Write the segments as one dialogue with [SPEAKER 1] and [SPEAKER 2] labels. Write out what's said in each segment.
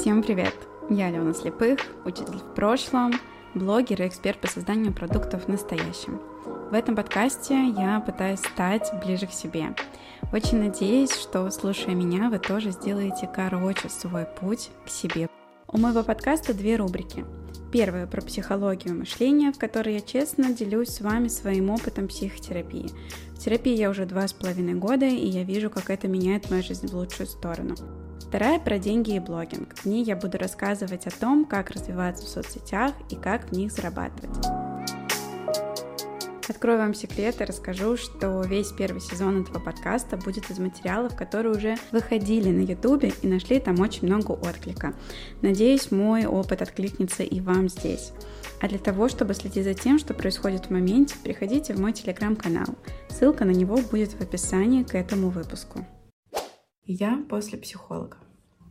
[SPEAKER 1] Всем привет! Я Алена Слепых, учитель в прошлом, блогер и эксперт по созданию продуктов в настоящем. В этом подкасте я пытаюсь стать ближе к себе. Очень надеюсь, что, слушая меня, вы тоже сделаете короче свой путь к себе. У моего подкаста две рубрики. Первая про психологию мышления, в которой я честно делюсь с вами своим опытом психотерапии. В терапии я уже два с половиной года, и я вижу, как это меняет мою жизнь в лучшую сторону. Вторая про деньги и блогинг. В ней я буду рассказывать о том, как развиваться в соцсетях и как в них зарабатывать. Открою вам секрет и расскажу, что весь первый сезон этого подкаста будет из материалов, которые уже выходили на ютубе и нашли там очень много отклика. Надеюсь, мой опыт откликнется и вам здесь. А для того, чтобы следить за тем, что происходит в моменте, приходите в мой телеграм-канал. Ссылка на него будет в описании к этому выпуску. Я после психолога.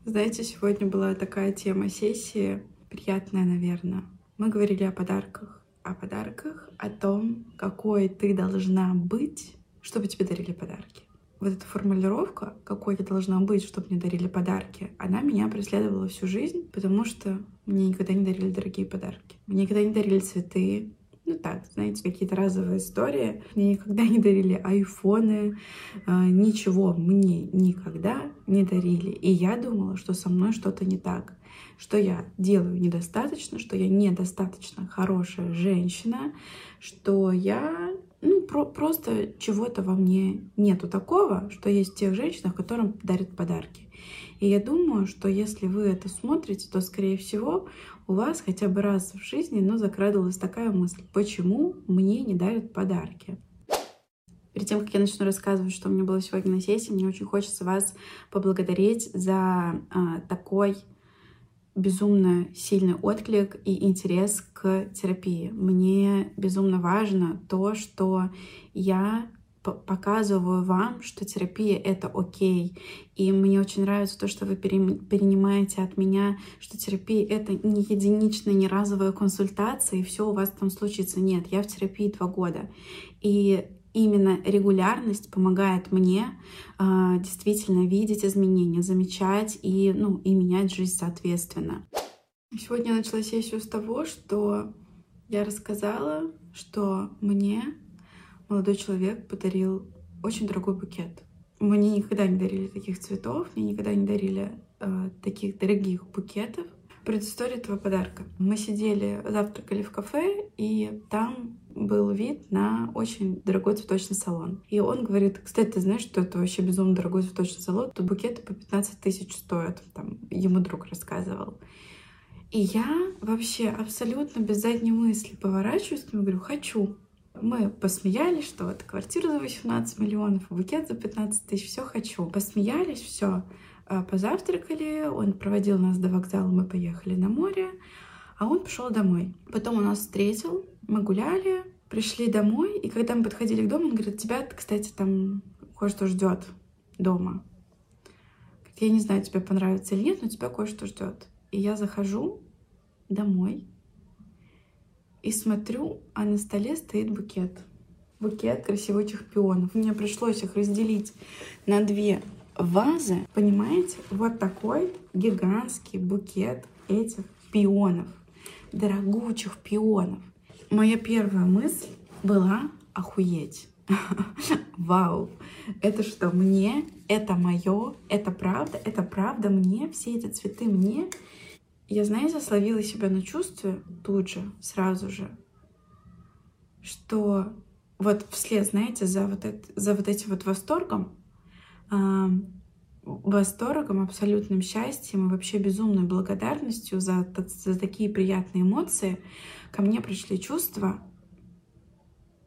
[SPEAKER 1] Знаете, сегодня была такая тема сессии, приятная, наверное. Мы говорили о подарках. О подарках, о том, какой ты должна быть, чтобы тебе дарили подарки. Вот эта формулировка, какой я должна быть, чтобы мне дарили подарки, она меня преследовала всю жизнь, потому что мне никогда не дарили дорогие подарки. Мне никогда не дарили цветы, ну так, знаете, какие-то разовые истории. Мне никогда не дарили айфоны, а, ничего мне никогда не дарили. И я думала, что со мной что-то не так, что я делаю недостаточно, что я недостаточно хорошая женщина, что я ну, про просто чего-то во мне нету такого, что есть тех женщинах, которым дарят подарки. И я думаю, что если вы это смотрите, то, скорее всего, у вас хотя бы раз в жизни, ну, закрадывалась такая мысль, почему мне не дарят подарки? Перед тем, как я начну рассказывать, что у меня было сегодня на сессии, мне очень хочется вас поблагодарить за а, такой безумно сильный отклик и интерес к терапии. Мне безумно важно то, что я показываю вам, что терапия — это окей. И мне очень нравится то, что вы перенимаете от меня, что терапия — это не единичная, не разовая консультация, и все у вас там случится. Нет, я в терапии два года. И именно регулярность помогает мне э, действительно видеть изменения, замечать и, ну, и менять жизнь соответственно. Сегодня я начала сессию с того, что я рассказала, что мне молодой человек подарил очень дорогой букет. Мне никогда не дарили таких цветов, мне никогда не дарили э, таких дорогих букетов. Предыстория этого подарка. Мы сидели, завтракали в кафе, и там был вид на очень дорогой цветочный салон. И он говорит, кстати, ты знаешь, что это вообще безумно дорогой цветочный салон? Тут букеты по 15 тысяч стоят. Там ему друг рассказывал. И я вообще абсолютно без задней мысли поворачиваюсь и говорю, хочу. Мы посмеялись, что вот квартира за 18 миллионов, букет за 15 тысяч, все хочу. Посмеялись, все. А, позавтракали, он проводил нас до вокзала, мы поехали на море, а он пошел домой. Потом он нас встретил, мы гуляли, пришли домой, и когда мы подходили к дому, он говорит, тебя, кстати, там кое-что ждет дома. Я не знаю, тебе понравится или нет, но тебя кое-что ждет. И я захожу домой, и смотрю, а на столе стоит букет. Букет красивых пионов. Мне пришлось их разделить на две вазы. Понимаете? Вот такой гигантский букет этих пионов. Дорогучих пионов. Моя первая мысль была охуеть. Вау, это что, мне? Это мое? Это правда? Это правда мне? Все эти цветы мне? Я, знаете, словила себя на чувстве тут же, сразу же, что вот вслед, знаете, за вот, это, за вот этим вот восторгом, э, восторгом, абсолютным счастьем и вообще безумной благодарностью за, за такие приятные эмоции ко мне пришли чувства,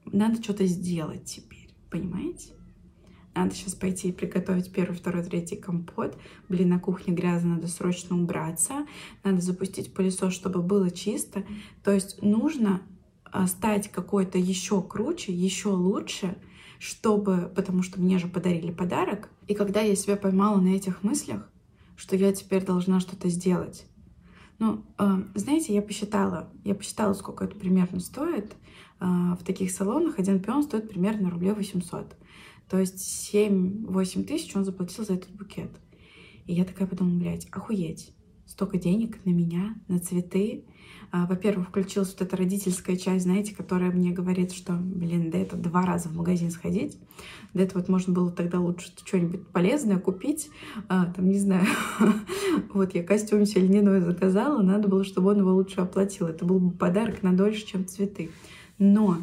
[SPEAKER 1] надо что-то сделать теперь, понимаете? Надо сейчас пойти приготовить первый, второй, третий компот. Блин, на кухне грязно, надо срочно убраться. Надо запустить пылесос, чтобы было чисто. То есть нужно а, стать какой-то еще круче, еще лучше, чтобы, потому что мне же подарили подарок. И когда я себя поймала на этих мыслях, что я теперь должна что-то сделать. Ну, э, знаете, я посчитала, я посчитала, сколько это примерно стоит. Э, в таких салонах один пион стоит примерно рублей 800. То есть 7-8 тысяч он заплатил за этот букет. И я такая подумала, блядь, охуеть. столько денег на меня, на цветы. А, во-первых, включилась вот эта родительская часть, знаете, которая мне говорит, что, блин, да это два раза в магазин сходить, да это вот можно было тогда лучше что-нибудь полезное купить, а, там, не знаю, вот я костюм себе льняной заказала, надо было, чтобы он его лучше оплатил. Это был бы подарок на дольше, чем цветы. Но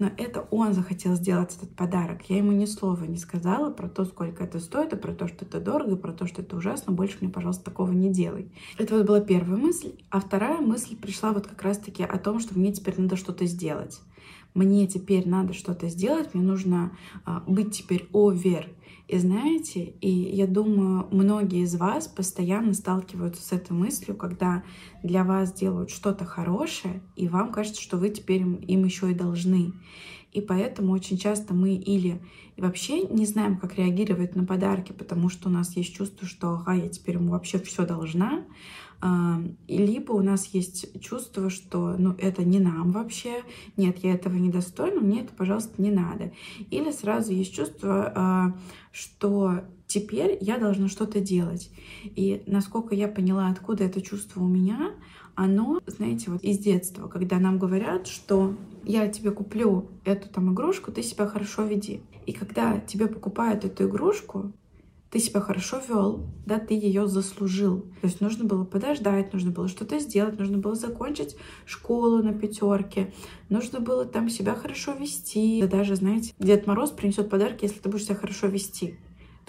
[SPEAKER 1] но это он захотел сделать этот подарок. Я ему ни слова не сказала про то, сколько это стоит, и про то, что это дорого, про то, что это ужасно. Больше мне, пожалуйста, такого не делай. Это вот была первая мысль. А вторая мысль пришла вот как раз-таки о том, что мне теперь надо что-то сделать. Мне теперь надо что-то сделать, мне нужно а, быть теперь овер и знаете, и я думаю, многие из вас постоянно сталкиваются с этой мыслью, когда для вас делают что-то хорошее, и вам кажется, что вы теперь им, им еще и должны. И поэтому очень часто мы или вообще не знаем, как реагировать на подарки, потому что у нас есть чувство, что ага, я теперь ему вообще все должна, либо у нас есть чувство, что ну, это не нам вообще, нет, я этого не достойна, мне это, пожалуйста, не надо. Или сразу есть чувство, а, что теперь я должна что-то делать. И насколько я поняла, откуда это чувство у меня, оно, знаете, вот из детства, когда нам говорят, что я тебе куплю эту там игрушку, ты себя хорошо веди. И когда тебе покупают эту игрушку, ты себя хорошо вел, да, ты ее заслужил. То есть нужно было подождать, нужно было что-то сделать, нужно было закончить школу на пятерке, нужно было там себя хорошо вести. Да даже, знаете, Дед Мороз принесет подарки, если ты будешь себя хорошо вести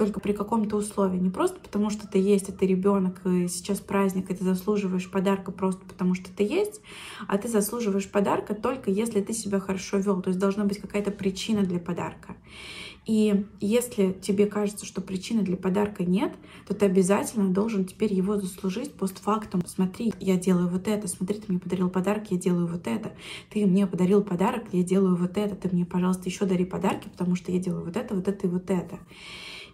[SPEAKER 1] только при каком-то условии. Не просто потому, что ты есть, ты ребенок, и сейчас праздник, и ты заслуживаешь подарка просто потому, что ты есть, а ты заслуживаешь подарка только если ты себя хорошо вел. То есть должна быть какая-то причина для подарка. И если тебе кажется, что причины для подарка нет, то ты обязательно должен теперь его заслужить постфактум. Смотри, я делаю вот это, смотри, ты мне подарил подарок, я делаю вот это. Ты мне подарил подарок, я делаю вот это. Ты мне, пожалуйста, еще дари подарки, потому что я делаю вот это, вот это и вот это.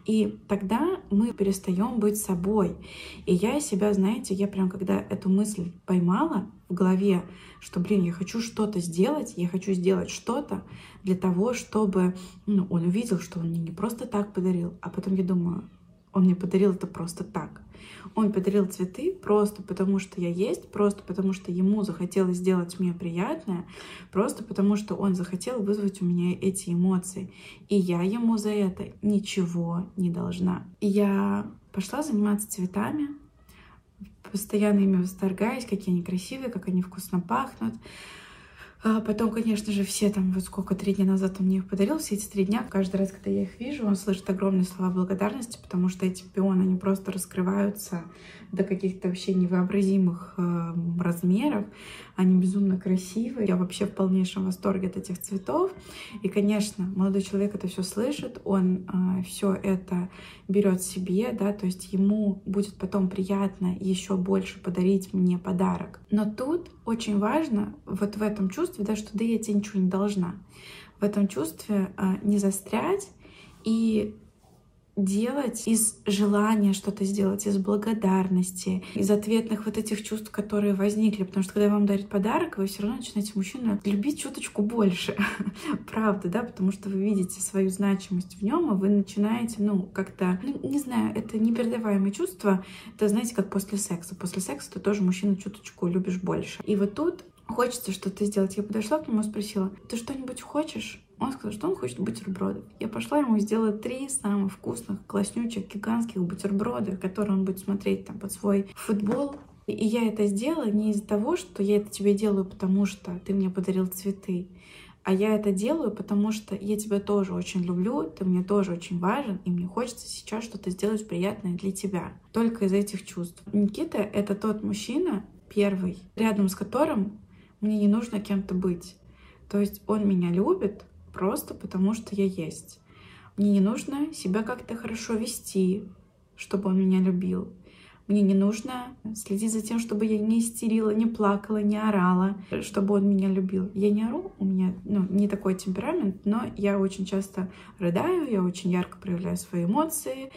[SPEAKER 1] И тогда мы перестаем быть собой. И я себя, знаете, я прям когда эту мысль поймала в голове, что, блин, я хочу что-то сделать, я хочу сделать что-то для того, чтобы ну, он увидел, что он мне не просто так подарил, а потом я думаю, он мне подарил это просто так. Он подарил цветы просто потому, что я есть, просто потому, что ему захотелось сделать мне приятное, просто потому, что он захотел вызвать у меня эти эмоции. И я ему за это ничего не должна. Я пошла заниматься цветами, постоянно ими восторгаюсь, какие они красивые, как они вкусно пахнут. А потом, конечно же, все там, вот сколько, три дня назад он мне их подарил, все эти три дня, каждый раз, когда я их вижу, он слышит огромные слова благодарности, потому что эти пионы, они просто раскрываются до каких-то вообще невообразимых э, размеров. Они безумно красивые. Я вообще в полнейшем восторге от этих цветов. И, конечно, молодой человек это все слышит, он э, все это берет себе, да, то есть ему будет потом приятно еще больше подарить мне подарок. Но тут очень важно вот в этом чувстве, да, что да я тебе ничего не должна. В этом чувстве э, не застрять и делать из желания что-то сделать, из благодарности, из ответных вот этих чувств, которые возникли. Потому что когда вам дарят подарок, вы все равно начинаете мужчину любить чуточку больше. Правда, да? Потому что вы видите свою значимость в нем, и вы начинаете, ну, как-то, ну, не знаю, это непередаваемое чувство. Это, знаете, как после секса. После секса ты тоже мужчину чуточку любишь больше. И вот тут хочется что-то сделать. Я подошла к нему и спросила, ты что-нибудь хочешь? Он сказал, что он хочет бутербродов. Я пошла ему сделать три самых вкусных, класснючих, гигантских бутерброда, которые он будет смотреть там под свой футбол. И я это сделала не из-за того, что я это тебе делаю, потому что ты мне подарил цветы, а я это делаю, потому что я тебя тоже очень люблю, ты мне тоже очень важен, и мне хочется сейчас что-то сделать приятное для тебя. Только из этих чувств. Никита — это тот мужчина, первый, рядом с которым мне не нужно кем-то быть. То есть он меня любит, просто потому что я есть. Мне не нужно себя как-то хорошо вести, чтобы он меня любил. Мне не нужно следить за тем, чтобы я не истерила, не плакала, не орала, чтобы он меня любил. Я не ору, у меня ну, не такой темперамент, но я очень часто рыдаю, я очень ярко проявляю свои эмоции,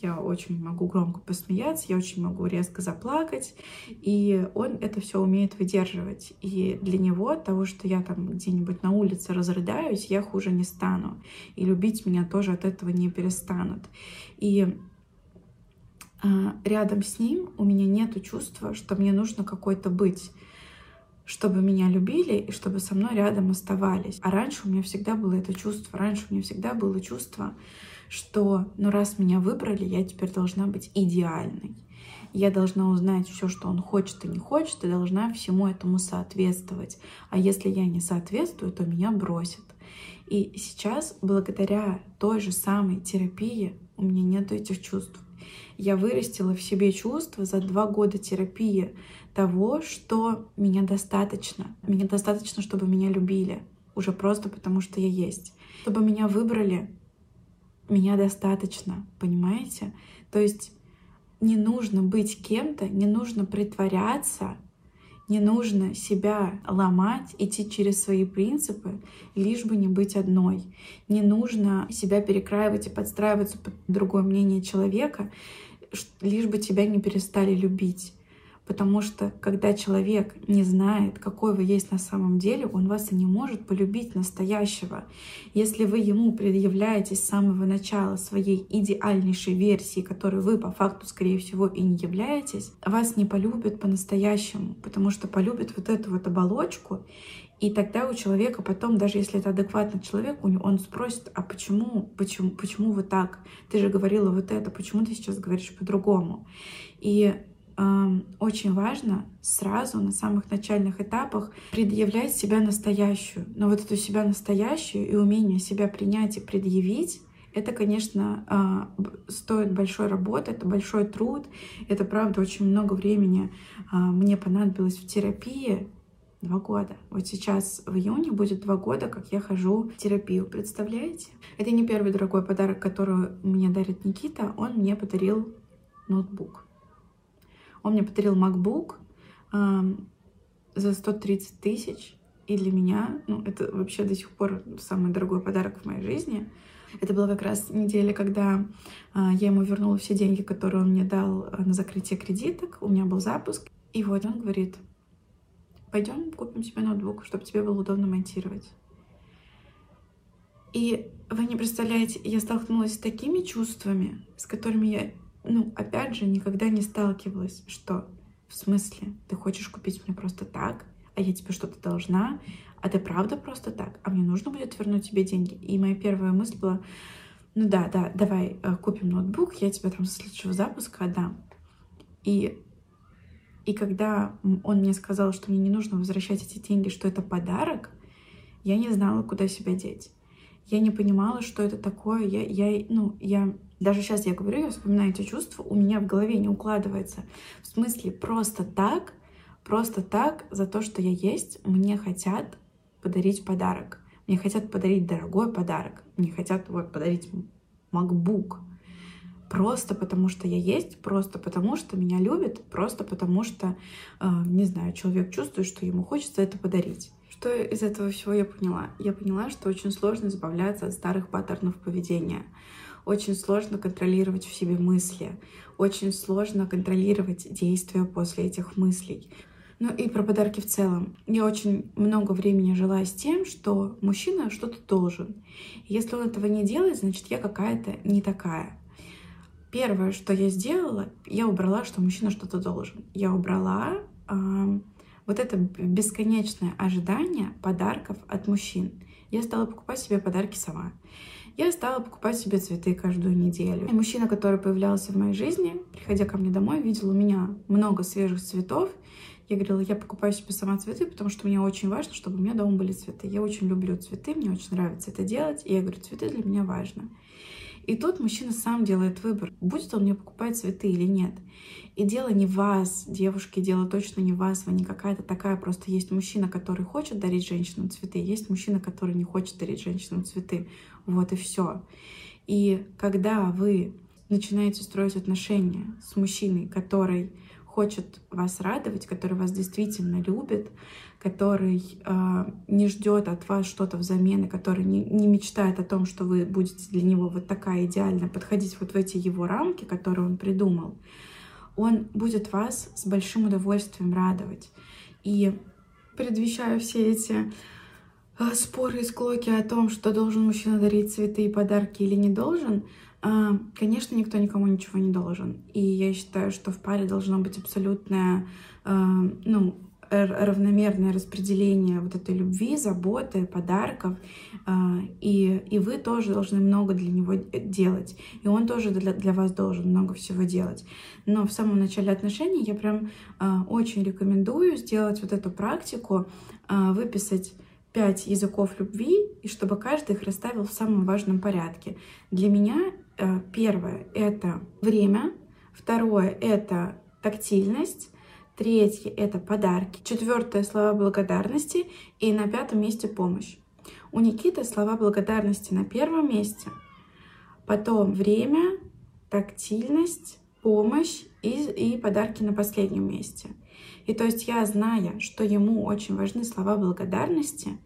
[SPEAKER 1] я очень могу громко посмеяться, я очень могу резко заплакать, и он это все умеет выдерживать. И для него того, что я там где-нибудь на улице разрыдаюсь, я хуже не стану. И любить меня тоже от этого не перестанут. И рядом с ним у меня нет чувства, что мне нужно какой-то быть чтобы меня любили и чтобы со мной рядом оставались. А раньше у меня всегда было это чувство, раньше у меня всегда было чувство, что ну раз меня выбрали, я теперь должна быть идеальной. Я должна узнать все, что он хочет и не хочет, и должна всему этому соответствовать. А если я не соответствую, то меня бросят. И сейчас, благодаря той же самой терапии, у меня нет этих чувств. Я вырастила в себе чувство за два года терапии того, что меня достаточно. Меня достаточно, чтобы меня любили. Уже просто потому, что я есть. Чтобы меня выбрали, меня достаточно, понимаете? То есть не нужно быть кем-то, не нужно притворяться, не нужно себя ломать, идти через свои принципы, лишь бы не быть одной. Не нужно себя перекраивать и подстраиваться под другое мнение человека, лишь бы тебя не перестали любить. Потому что когда человек не знает, какой вы есть на самом деле, он вас и не может полюбить настоящего. Если вы ему предъявляетесь с самого начала своей идеальнейшей версии, которой вы по факту, скорее всего, и не являетесь, вас не полюбят по-настоящему, потому что полюбят вот эту вот оболочку, и тогда у человека потом, даже если это адекватный человек, он спросит, а почему, почему, почему вы так? Ты же говорила вот это, почему ты сейчас говоришь по-другому? И очень важно сразу на самых начальных этапах предъявлять себя настоящую. Но вот эту себя настоящую и умение себя принять и предъявить, это, конечно, а, стоит большой работы, это большой труд, это, правда, очень много времени а, мне понадобилось в терапии, Два года. Вот сейчас в июне будет два года, как я хожу в терапию. Представляете? Это не первый дорогой подарок, который мне дарит Никита. Он мне подарил ноутбук. Он мне подарил MacBook э, за 130 тысяч. И для меня, ну, это вообще до сих пор самый дорогой подарок в моей жизни. Это была как раз неделя, когда э, я ему вернула все деньги, которые он мне дал э, на закрытие кредиток. У меня был запуск. И вот он говорит, пойдем купим себе ноутбук, чтобы тебе было удобно монтировать. И вы не представляете, я столкнулась с такими чувствами, с которыми я ну, опять же, никогда не сталкивалась, что в смысле, ты хочешь купить мне просто так, а я тебе что-то должна, а ты правда просто так, а мне нужно будет вернуть тебе деньги. И моя первая мысль была, ну да, да, давай э, купим ноутбук, я тебе там с следующего запуска отдам. И, и когда он мне сказал, что мне не нужно возвращать эти деньги, что это подарок, я не знала, куда себя деть. Я не понимала, что это такое. Я, я, ну, я даже сейчас я говорю, я вспоминаю эти чувства, у меня в голове не укладывается. В смысле, просто так, просто так, за то, что я есть, мне хотят подарить подарок. Мне хотят подарить дорогой подарок. Мне хотят вот подарить MacBook. Просто потому, что я есть, просто потому, что меня любят, просто потому, что, э, не знаю, человек чувствует, что ему хочется это подарить. Что из этого всего я поняла? Я поняла, что очень сложно избавляться от старых паттернов поведения. Очень сложно контролировать в себе мысли. Очень сложно контролировать действия после этих мыслей. Ну и про подарки в целом. Я очень много времени жила с тем, что мужчина что-то должен. Если он этого не делает, значит я какая-то не такая. Первое, что я сделала, я убрала, что мужчина что-то должен. Я убрала э, вот это бесконечное ожидание подарков от мужчин. Я стала покупать себе подарки сама. Я стала покупать себе цветы каждую неделю. И мужчина, который появлялся в моей жизни, приходя ко мне домой, видел у меня много свежих цветов. Я говорила, я покупаю себе сама цветы, потому что мне очень важно, чтобы у меня дома были цветы. Я очень люблю цветы, мне очень нравится это делать. И я говорю, цветы для меня важно. И тут мужчина сам делает выбор, будет он мне покупать цветы или нет. И дело не в вас, девушки, дело точно не в вас, вы не какая-то такая, просто есть мужчина, который хочет дарить женщинам цветы, есть мужчина, который не хочет дарить женщинам цветы. Вот и все. И когда вы начинаете строить отношения с мужчиной, который хочет вас радовать, который вас действительно любит, который э, не ждет от вас что-то взамен, и который не, не мечтает о том, что вы будете для него вот такая идеальная, подходить вот в эти его рамки, которые он придумал, он будет вас с большим удовольствием радовать. И предвещаю все эти э, споры и склоки о том, что должен мужчина дарить цветы и подарки или не должен, А, конечно, никто никому ничего не должен. И я считаю, что в паре должно быть абсолютное, а, ну, равномерное распределение вот этой любви, заботы, подарков. А, и, и вы тоже должны много для него делать. И он тоже для, для вас должен много всего делать. Но в самом начале отношений я прям очень рекомендую сделать вот эту практику, выписать пять языков любви, и чтобы каждый их расставил в самом важном порядке. Для меня Э, первое — это время, второе — это тактильность, третье — это подарки, четвертое — слова благодарности и на пятом месте помощь. У Никиты слова благодарности на первом месте, потом время, тактильность, помощь и, и подарки на последнем месте. И то есть я, зная, что ему очень важны слова благодарности,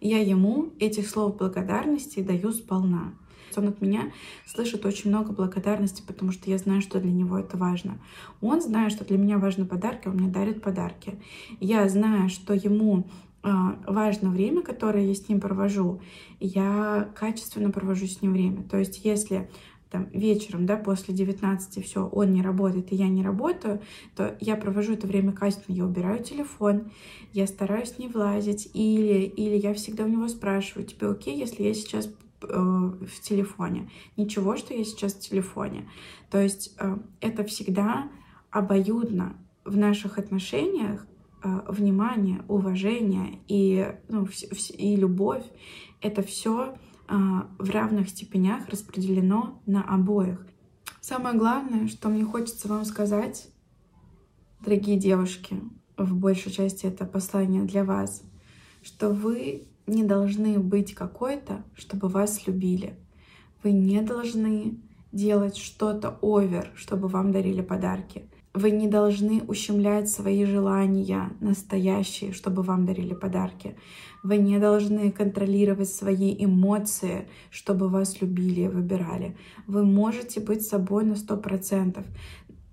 [SPEAKER 1] я ему этих слов благодарности даю сполна он от меня слышит очень много благодарности, потому что я знаю, что для него это важно. Он знает, что для меня важны подарки, он мне дарит подарки. Я знаю, что ему а, важно время, которое я с ним провожу, я качественно провожу с ним время. То есть если там, вечером, да, после 19 все, он не работает, и я не работаю, то я провожу это время качественно, я убираю телефон, я стараюсь не влазить, или, или я всегда у него спрашиваю, тебе окей, если я сейчас Э, в телефоне. Ничего, что я сейчас в телефоне. То есть э, это всегда обоюдно в наших отношениях э, внимание, уважение и, ну, и любовь. Это все в равных степенях распределено на обоих. Самое главное, что мне хочется вам сказать, дорогие девушки, в большей части это послание для вас, что вы не должны быть какой-то, чтобы вас любили. Вы не должны делать что-то овер, чтобы вам дарили подарки. Вы не должны ущемлять свои желания настоящие, чтобы вам дарили подарки. Вы не должны контролировать свои эмоции, чтобы вас любили и выбирали. Вы можете быть собой на сто процентов.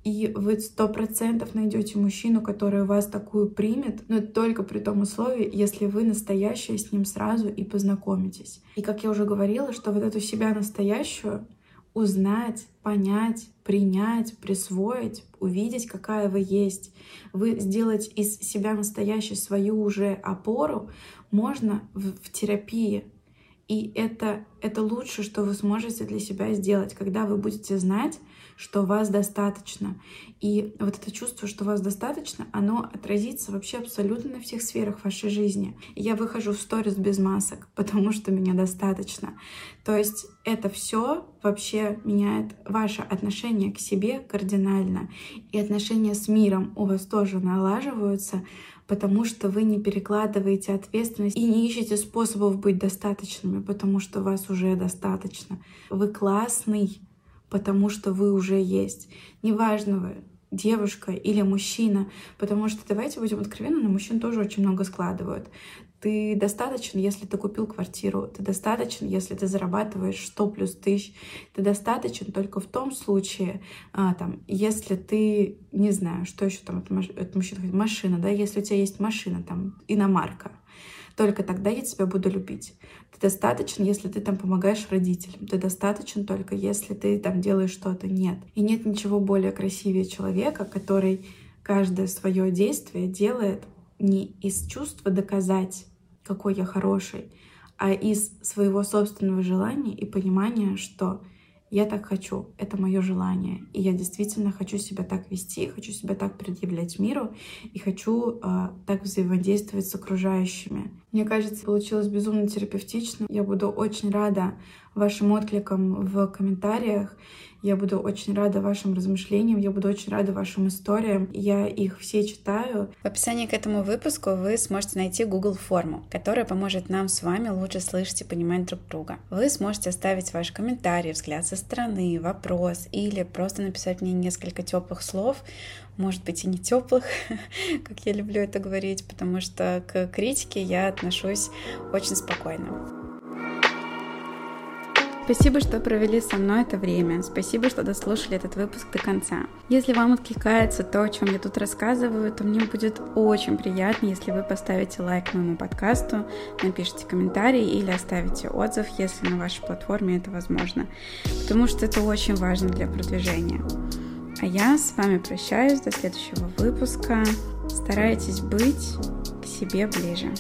[SPEAKER 1] И вы сто процентов найдете мужчину, который вас такую примет, но только при том условии, если вы настоящая с ним сразу и познакомитесь. И как я уже говорила, что вот эту себя настоящую узнать, понять, принять, присвоить, увидеть, какая вы есть, вы сделать из себя настоящей свою уже опору можно в, в терапии. И это, это лучше, что вы сможете для себя сделать, когда вы будете знать, что вас достаточно. И вот это чувство, что вас достаточно, оно отразится вообще абсолютно на всех сферах вашей жизни. я выхожу в сторис без масок, потому что меня достаточно. То есть это все вообще меняет ваше отношение к себе кардинально. И отношения с миром у вас тоже налаживаются, потому что вы не перекладываете ответственность и не ищете способов быть достаточными, потому что вас уже достаточно. Вы классный, потому что вы уже есть. Неважно вы девушка или мужчина, потому что, давайте будем откровенны, на мужчин тоже очень много складывают. Ты достаточен, если ты купил квартиру, ты достаточен, если ты зарабатываешь 100 плюс тысяч, ты достаточен только в том случае, а, там, если ты, не знаю, что еще там от, мужчин, машина, да, если у тебя есть машина, там, иномарка, только тогда я тебя буду любить. Ты достаточен, если ты там помогаешь родителям. Ты достаточен только, если ты там делаешь что-то. Нет. И нет ничего более красивее человека, который каждое свое действие делает не из чувства доказать, какой я хороший, а из своего собственного желания и понимания, что я так хочу, это мое желание. И я действительно хочу себя так вести, хочу себя так предъявлять миру и хочу э, так взаимодействовать с окружающими. Мне кажется, получилось безумно терапевтично. Я буду очень рада вашим откликам в комментариях. Я буду очень рада вашим размышлениям, я буду очень рада вашим историям. Я их все читаю.
[SPEAKER 2] В описании к этому выпуску вы сможете найти Google форму, которая поможет нам с вами лучше слышать и понимать друг друга. Вы сможете оставить ваш комментарий, взгляд со стороны, вопрос или просто написать мне несколько теплых слов, может быть и не теплых, как я люблю это говорить, потому что к критике я отношусь очень спокойно.
[SPEAKER 1] Спасибо, что провели со мной это время. Спасибо, что дослушали этот выпуск до конца. Если вам откликается то, о чем я тут рассказываю, то мне будет очень приятно, если вы поставите лайк моему подкасту, напишите комментарий или оставите отзыв, если на вашей платформе это возможно. Потому что это очень важно для продвижения. А я с вами прощаюсь до следующего выпуска. Старайтесь быть к себе ближе.